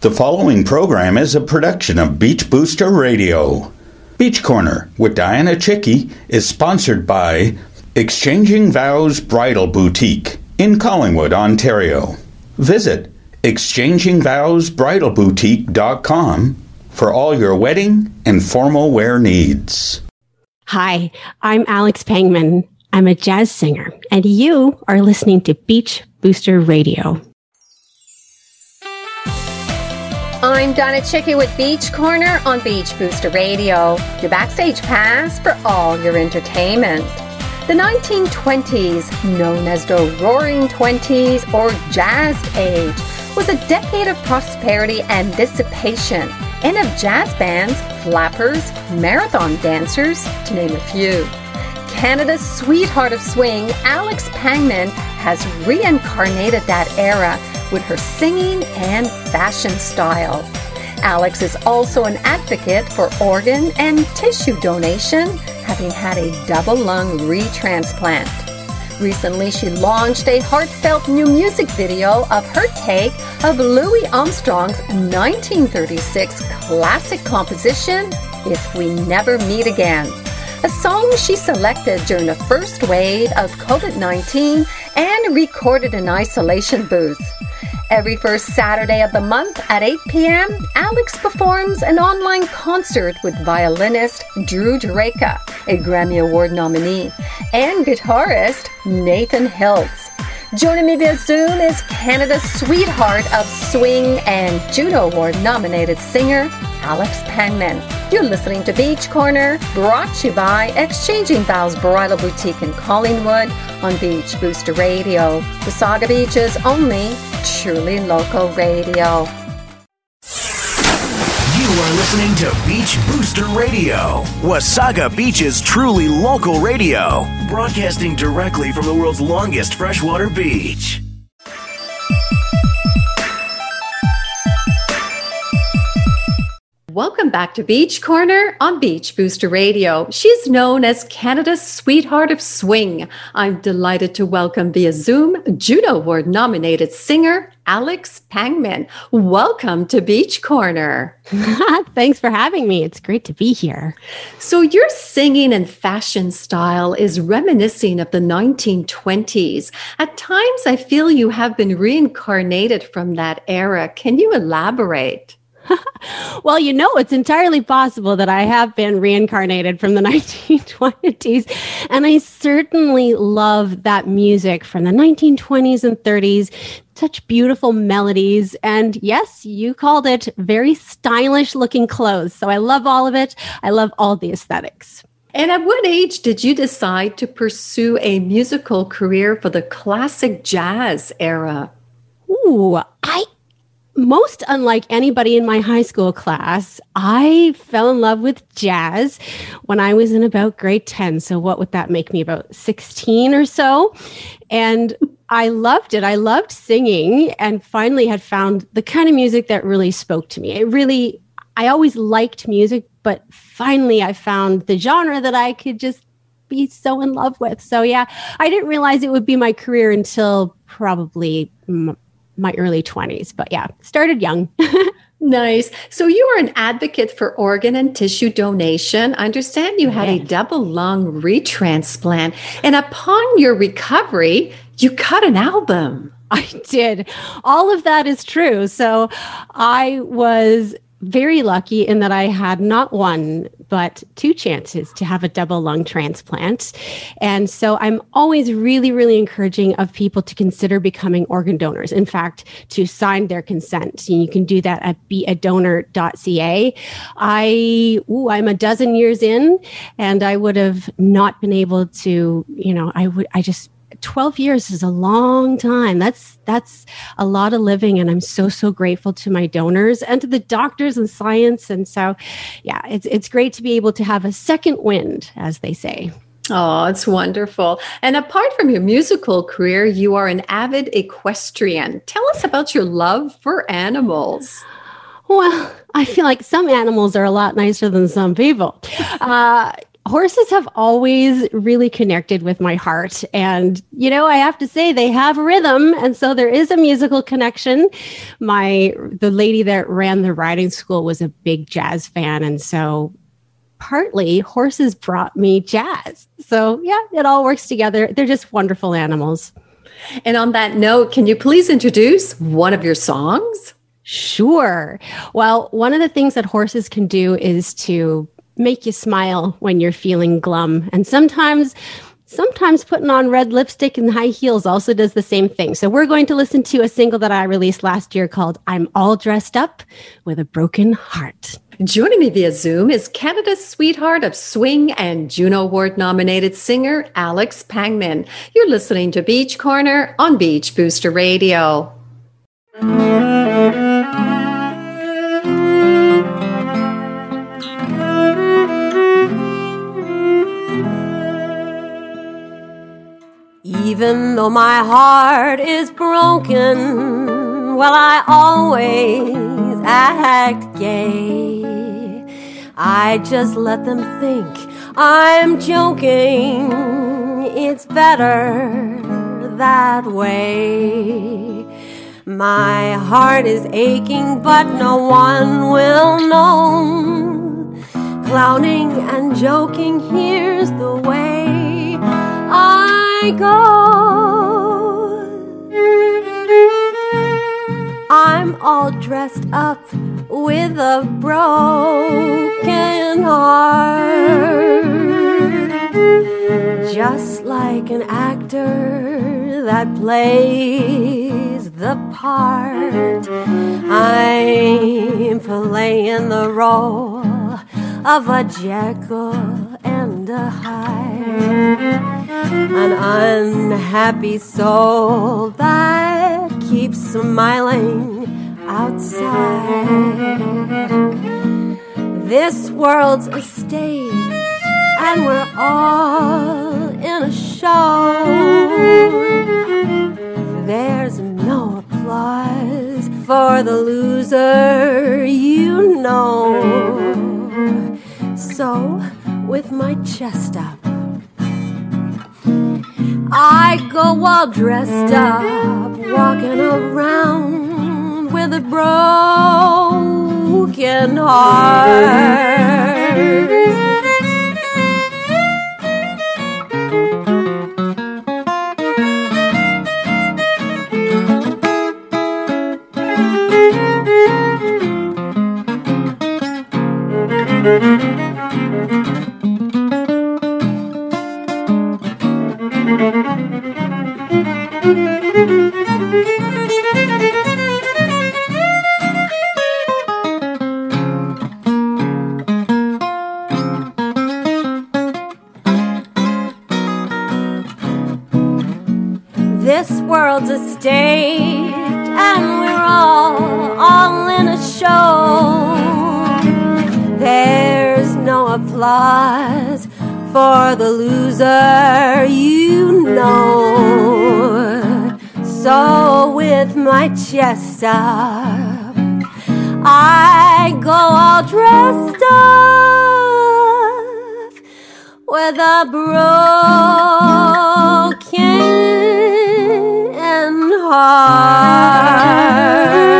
The following program is a production of Beach Booster Radio. Beach Corner with Dianna Chycki is sponsored by Exchanging Vows Bridal Boutique in Collingwood, Ontario. Visit exchangingvowsbridalboutique.com for all your wedding and formal wear needs. Hi, I'm Alex Pangman. I'm a jazz singer, and you are listening to Beach Booster Radio. I'm Dianna Chycki with Beach Corner on Beach Booster Radio, your backstage pass for all your entertainment. The 1920s, known as the Roaring Twenties or Jazz Age, was a decade of prosperity and dissipation, and of jazz bands, flappers, marathon dancers, to name a few. Canada's sweetheart of swing, Alex Pangman, has reincarnated that era with her singing and fashion style. Alex is also an advocate for organ and tissue donation, having had a double lung retransplant. Recently, she launched a heartfelt new music video of her take of Louis Armstrong's 1936 classic composition, If We Never Meet Again, a song she selected during the first wave of COVID 19 and recorded in isolation booth. Every first Saturday of the month at 8 p.m., Alex performs an online concert with violinist Drew Jurecka, a Grammy Award nominee, and guitarist Nathan Hiltz. Joining me via Zoom is Canada's sweetheart of swing and Juno Award nominated singer Alex Pangman. You're listening to Beach Corner, brought to you by Exchanging Vows Bridal Boutique in Collingwood on Beach Booster Radio, Wasaga Beach's only truly local radio. You are listening to Beach Booster Radio, Wasaga Beach's truly local radio, broadcasting directly from the world's longest freshwater beach. Welcome back to Beach Corner on Beach Booster Radio. She's known as Canada's sweetheart of swing. I'm delighted to welcome via Zoom Juno Award nominated singer Alex Pangman. Welcome to Beach Corner. Thanks for having me. It's great to be here. So, your singing and fashion style is reminiscent of the 1920s. At times, I feel you have been reincarnated from that era. Can you elaborate? well, you know, it's entirely possible that I have been reincarnated from the 1920s. And I certainly love that music from the 1920s and 30s. Such beautiful melodies. And yes, you called it very stylish looking clothes. So I love all of it. I love all the aesthetics. And at what age did you decide to pursue a musical career for the classic jazz era? Ooh, I most unlike anybody in my high school class, I fell in love with jazz when I was in about grade 10. So, what would that make me? About 16 or so. And I loved it. I loved singing and finally had found the kind of music that really spoke to me. It really, I always liked music, but finally I found the genre that I could just be so in love with. So, yeah, I didn't realize it would be my career until probably my early 20s. But yeah, started young. nice. So you are an advocate for organ and tissue donation. I understand you had a double lung retransplant. And upon your recovery, you cut an album. I did. All of that is true. So I was very lucky in that I had not one, but two chances to have a double lung transplant. And so I'm always really, really encouraging of people to consider becoming organ donors. In fact, to sign their consent. You can do that at beadonor.ca. I, ooh, I'm a dozen years in and I would have not been able to, you know, I would, I just 12 years is a long time. That's that's a lot of living and I'm so so grateful to my donors and to the doctors and science and so yeah, it's it's great to be able to have a second wind as they say. Oh, it's wonderful. And apart from your musical career, you are an avid equestrian. Tell us about your love for animals. Well, I feel like some animals are a lot nicer than some people. Uh, horses have always really connected with my heart. And, you know, I have to say they have rhythm. And so there is a musical connection. My, the lady that ran the riding school was a big jazz fan. And so partly horses brought me jazz. So yeah, it all works together. They're just wonderful animals. And on that note, can you please introduce one of your songs? Sure. Well, one of the things that horses can do is to make you smile when you're feeling glum. And sometimes sometimes putting on red lipstick and high heels also does the same thing. So we're going to listen to a single that I released last year called I'm All Dressed Up with a Broken Heart. Joining me via Zoom is Canada's sweetheart of swing and Juno Award nominated singer Alex Pangman. You're listening to Beach Corner on Beach Booster Radio. Even though my heart is broken, well, I always act gay. I just let them think I'm joking. It's better that way. My heart is aching, but no one will know. Clowning and joking, here's the way. I go. I'm all dressed up with a broken heart. Just like an actor that plays the part, I'm playing the role of a Jekyll and a Hyde an unhappy soul that keeps smiling outside. This world's a stage, and we're all in a show. There's no applause for the loser, you know. So, with my chest up, I go all dressed up, walking around with a broken heart. For the loser, you know. So with my chest up, I go all dressed up with a broken heart.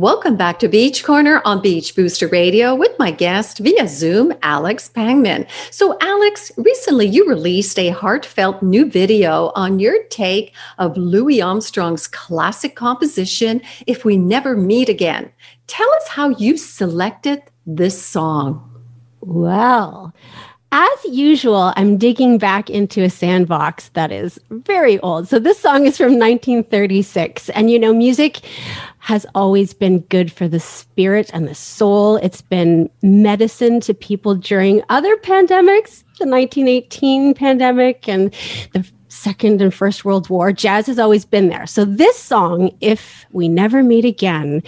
Welcome back to Beach Corner on Beach Booster Radio with my guest via Zoom, Alex Pangman. So, Alex, recently you released a heartfelt new video on your take of Louis Armstrong's classic composition, If We Never Meet Again. Tell us how you selected this song. Well, as usual, I'm digging back into a sandbox that is very old. So this song is from 1936. And you know, music has always been good for the spirit and the soul. It's been medicine to people during other pandemics, the 1918 pandemic and the Second and First World War. Jazz has always been there. So this song, If We Never Meet Again,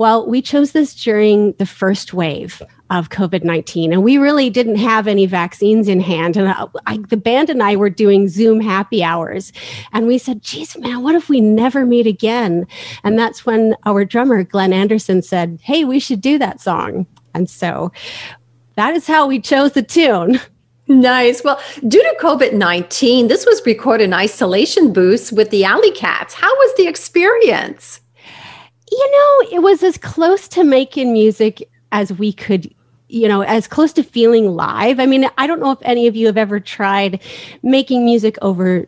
Well, we chose this during the first wave of COVID 19, and we really didn't have any vaccines in hand. And I, I, the band and I were doing Zoom happy hours, and we said, geez, man, what if we never meet again? And that's when our drummer, Glenn Anderson, said, hey, we should do that song. And so that is how we chose the tune. Nice. Well, due to COVID 19, this was recorded in isolation booths with the Alley Cats. How was the experience? You know, it was as close to making music as we could you know, as close to feeling live. I mean, I don't know if any of you have ever tried making music over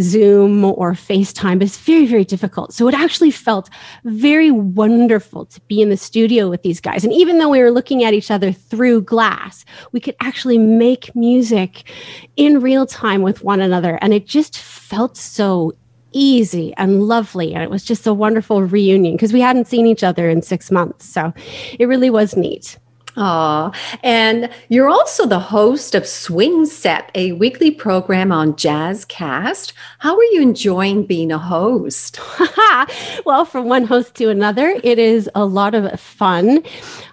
Zoom or FaceTime, but it's very, very difficult. So it actually felt very wonderful to be in the studio with these guys. And even though we were looking at each other through glass, we could actually make music in real time with one another. And it just felt so easy and lovely. And it was just a wonderful reunion because we hadn't seen each other in six months. So it really was neat. Aw, and you're also the host of Swing Set, a weekly program on Jazzcast. How are you enjoying being a host? well, from one host to another, it is a lot of fun.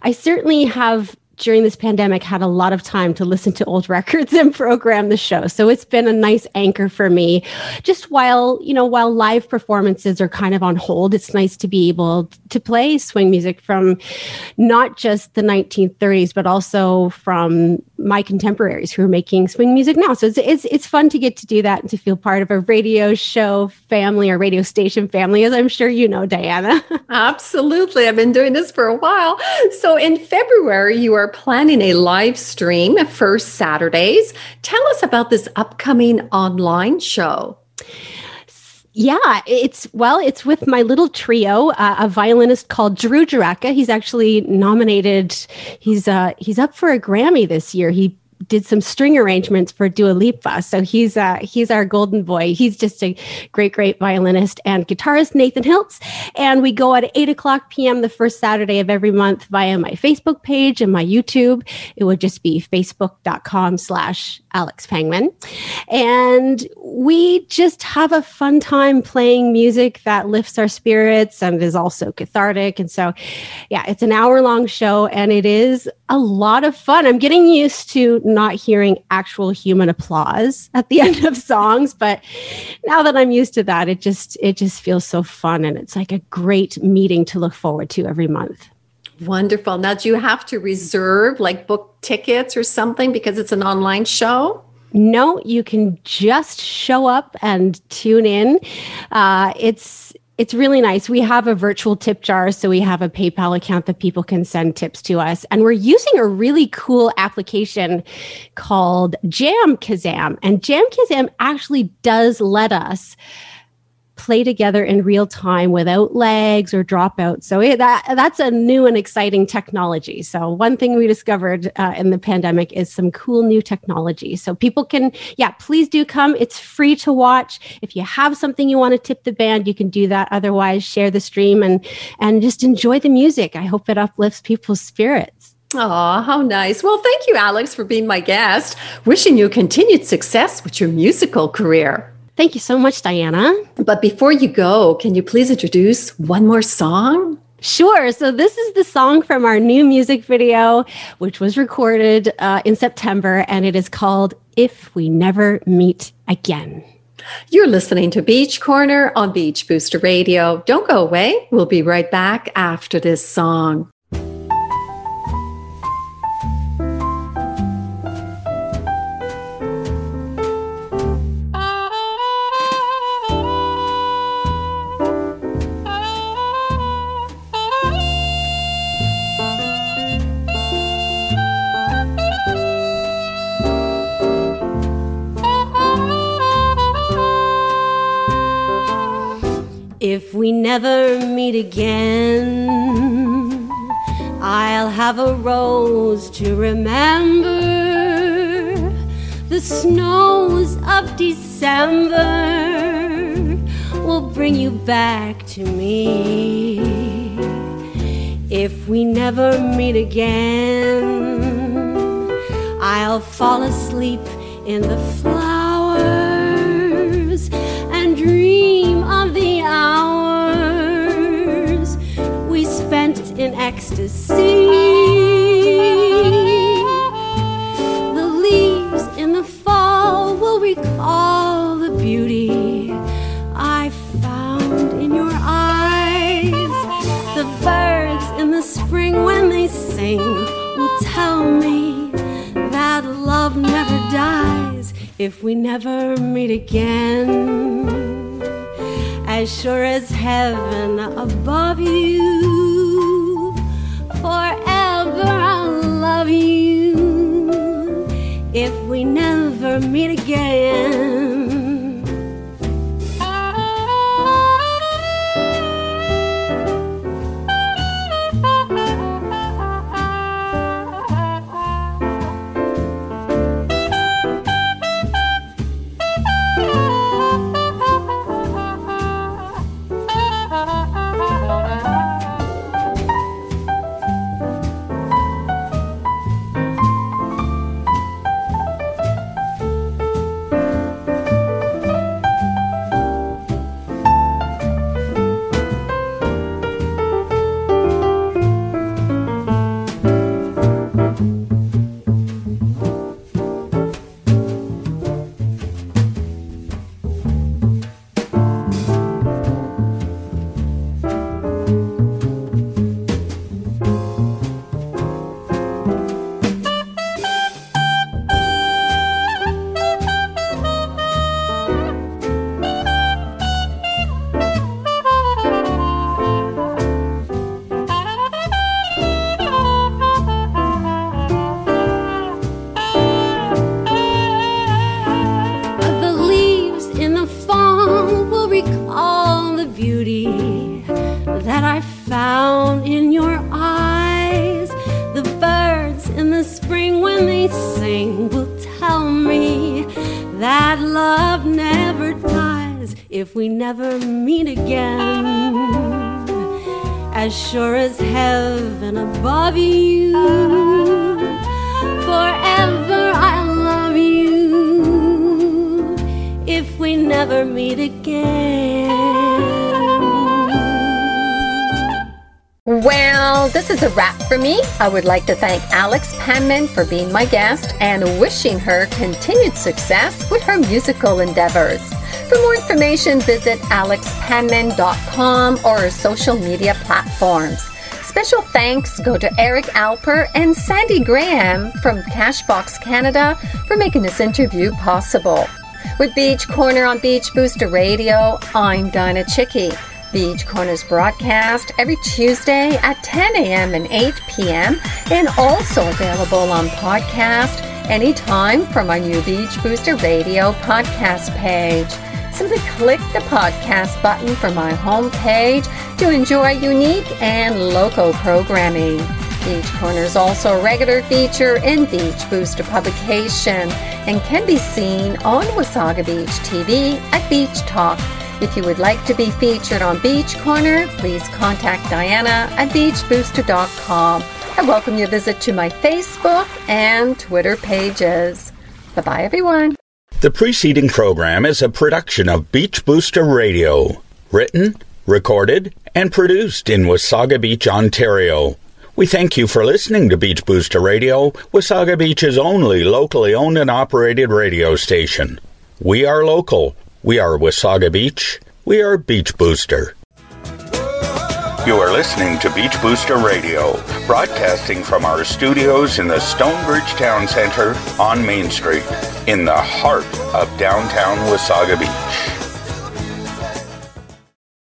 I certainly have during this pandemic had a lot of time to listen to old records and program the show. So it's been a nice anchor for me. Just while, you know, while live performances are kind of on hold, it's nice to be able to play swing music from not just the 1930s, but also from my contemporaries who are making swing music now. So it's, it's, it's fun to get to do that and to feel part of a radio show family or radio station family, as I'm sure you know, Dianna. Absolutely. I've been doing this for a while. So in February, you are planning a live stream first Saturdays. Tell us about this upcoming online show. Yeah, it's well, it's with my little trio, uh, a violinist called Drew Jurecka. He's actually nominated. He's uh he's up for a Grammy this year. He did some string arrangements for Dua Lipa. So he's uh, he's our golden boy. He's just a great, great violinist and guitarist, Nathan Hiltz. And we go at 8 o'clock p.m. the first Saturday of every month via my Facebook page and my YouTube. It would just be facebook.com slash Alex Pangman. And we just have a fun time playing music that lifts our spirits and is also cathartic. And so, yeah, it's an hour long show and it is a lot of fun. I'm getting used to not hearing actual human applause at the end of songs, but now that I'm used to that, it just it just feels so fun and it's like a great meeting to look forward to every month. Wonderful. Now, do you have to reserve like book tickets or something because it's an online show? No, you can just show up and tune in. Uh, it's it's really nice. We have a virtual tip jar, so we have a PayPal account that people can send tips to us, and we're using a really cool application called JamKazam. And JamKazam actually does let us play together in real time without lags or dropouts. So it, that that's a new and exciting technology. So one thing we discovered uh, in the pandemic is some cool new technology. So people can, yeah, please do come. It's free to watch. If you have something you want to tip the band, you can do that. Otherwise, share the stream and and just enjoy the music. I hope it uplifts people's spirits. Oh, how nice. Well, thank you, Alex, for being my guest. Wishing you continued success with your musical career. Thank you so much, Dianna. But before you go, can you please introduce one more song? Sure. So, this is the song from our new music video, which was recorded uh, in September, and it is called If We Never Meet Again. You're listening to Beach Corner on Beach Booster Radio. Don't go away. We'll be right back after this song. We never meet again, I'll have a rose to remember the snows of December will bring you back to me. If we never meet again, I'll fall asleep in the flowers ecstasy. The leaves in the fall will recall the beauty I found in your eyes. The birds in the spring, when they sing, will tell me that love never dies if we never meet again. As sure as heaven above you, if we never meet again. Found in your eyes. The birds in the spring, when they sing, will tell me that love never dies if we never meet again. As sure as heaven above you, forever I love you if we never meet again. Well, this is a wrap for me. I would like to thank Alex Pangman for being my guest and wishing her continued success with her musical endeavors. For more information, visit alexpangman.com or her social media platforms. Special thanks go to Eric Alper and Sandy Graham from Cashbox Canada for making this interview possible. With Beach Corner on Beach Booster Radio, I'm Dianna Chycki. Beach Corners broadcast every Tuesday at 10 a.m. and 8 p.m. and also available on podcast anytime from our new Beach Booster Radio podcast page. Simply click the podcast button from my homepage to enjoy unique and local programming. Beach Corner is also a regular feature in Beach Booster publication and can be seen on Wasaga Beach TV at Beach Talk. If you would like to be featured on Beach Corner, please contact Dianna at beachbooster.com. I welcome your visit to my Facebook and Twitter pages. Bye bye, everyone. The preceding program is a production of Beach Booster Radio, written, recorded, and produced in Wasaga Beach, Ontario. We thank you for listening to Beach Booster Radio, Wasaga Beach's only locally owned and operated radio station. We are local. We are Wasaga Beach. We are Beach Booster. You are listening to Beach Booster Radio, broadcasting from our studios in the Stonebridge Town Center on Main Street, in the heart of downtown Wasaga Beach.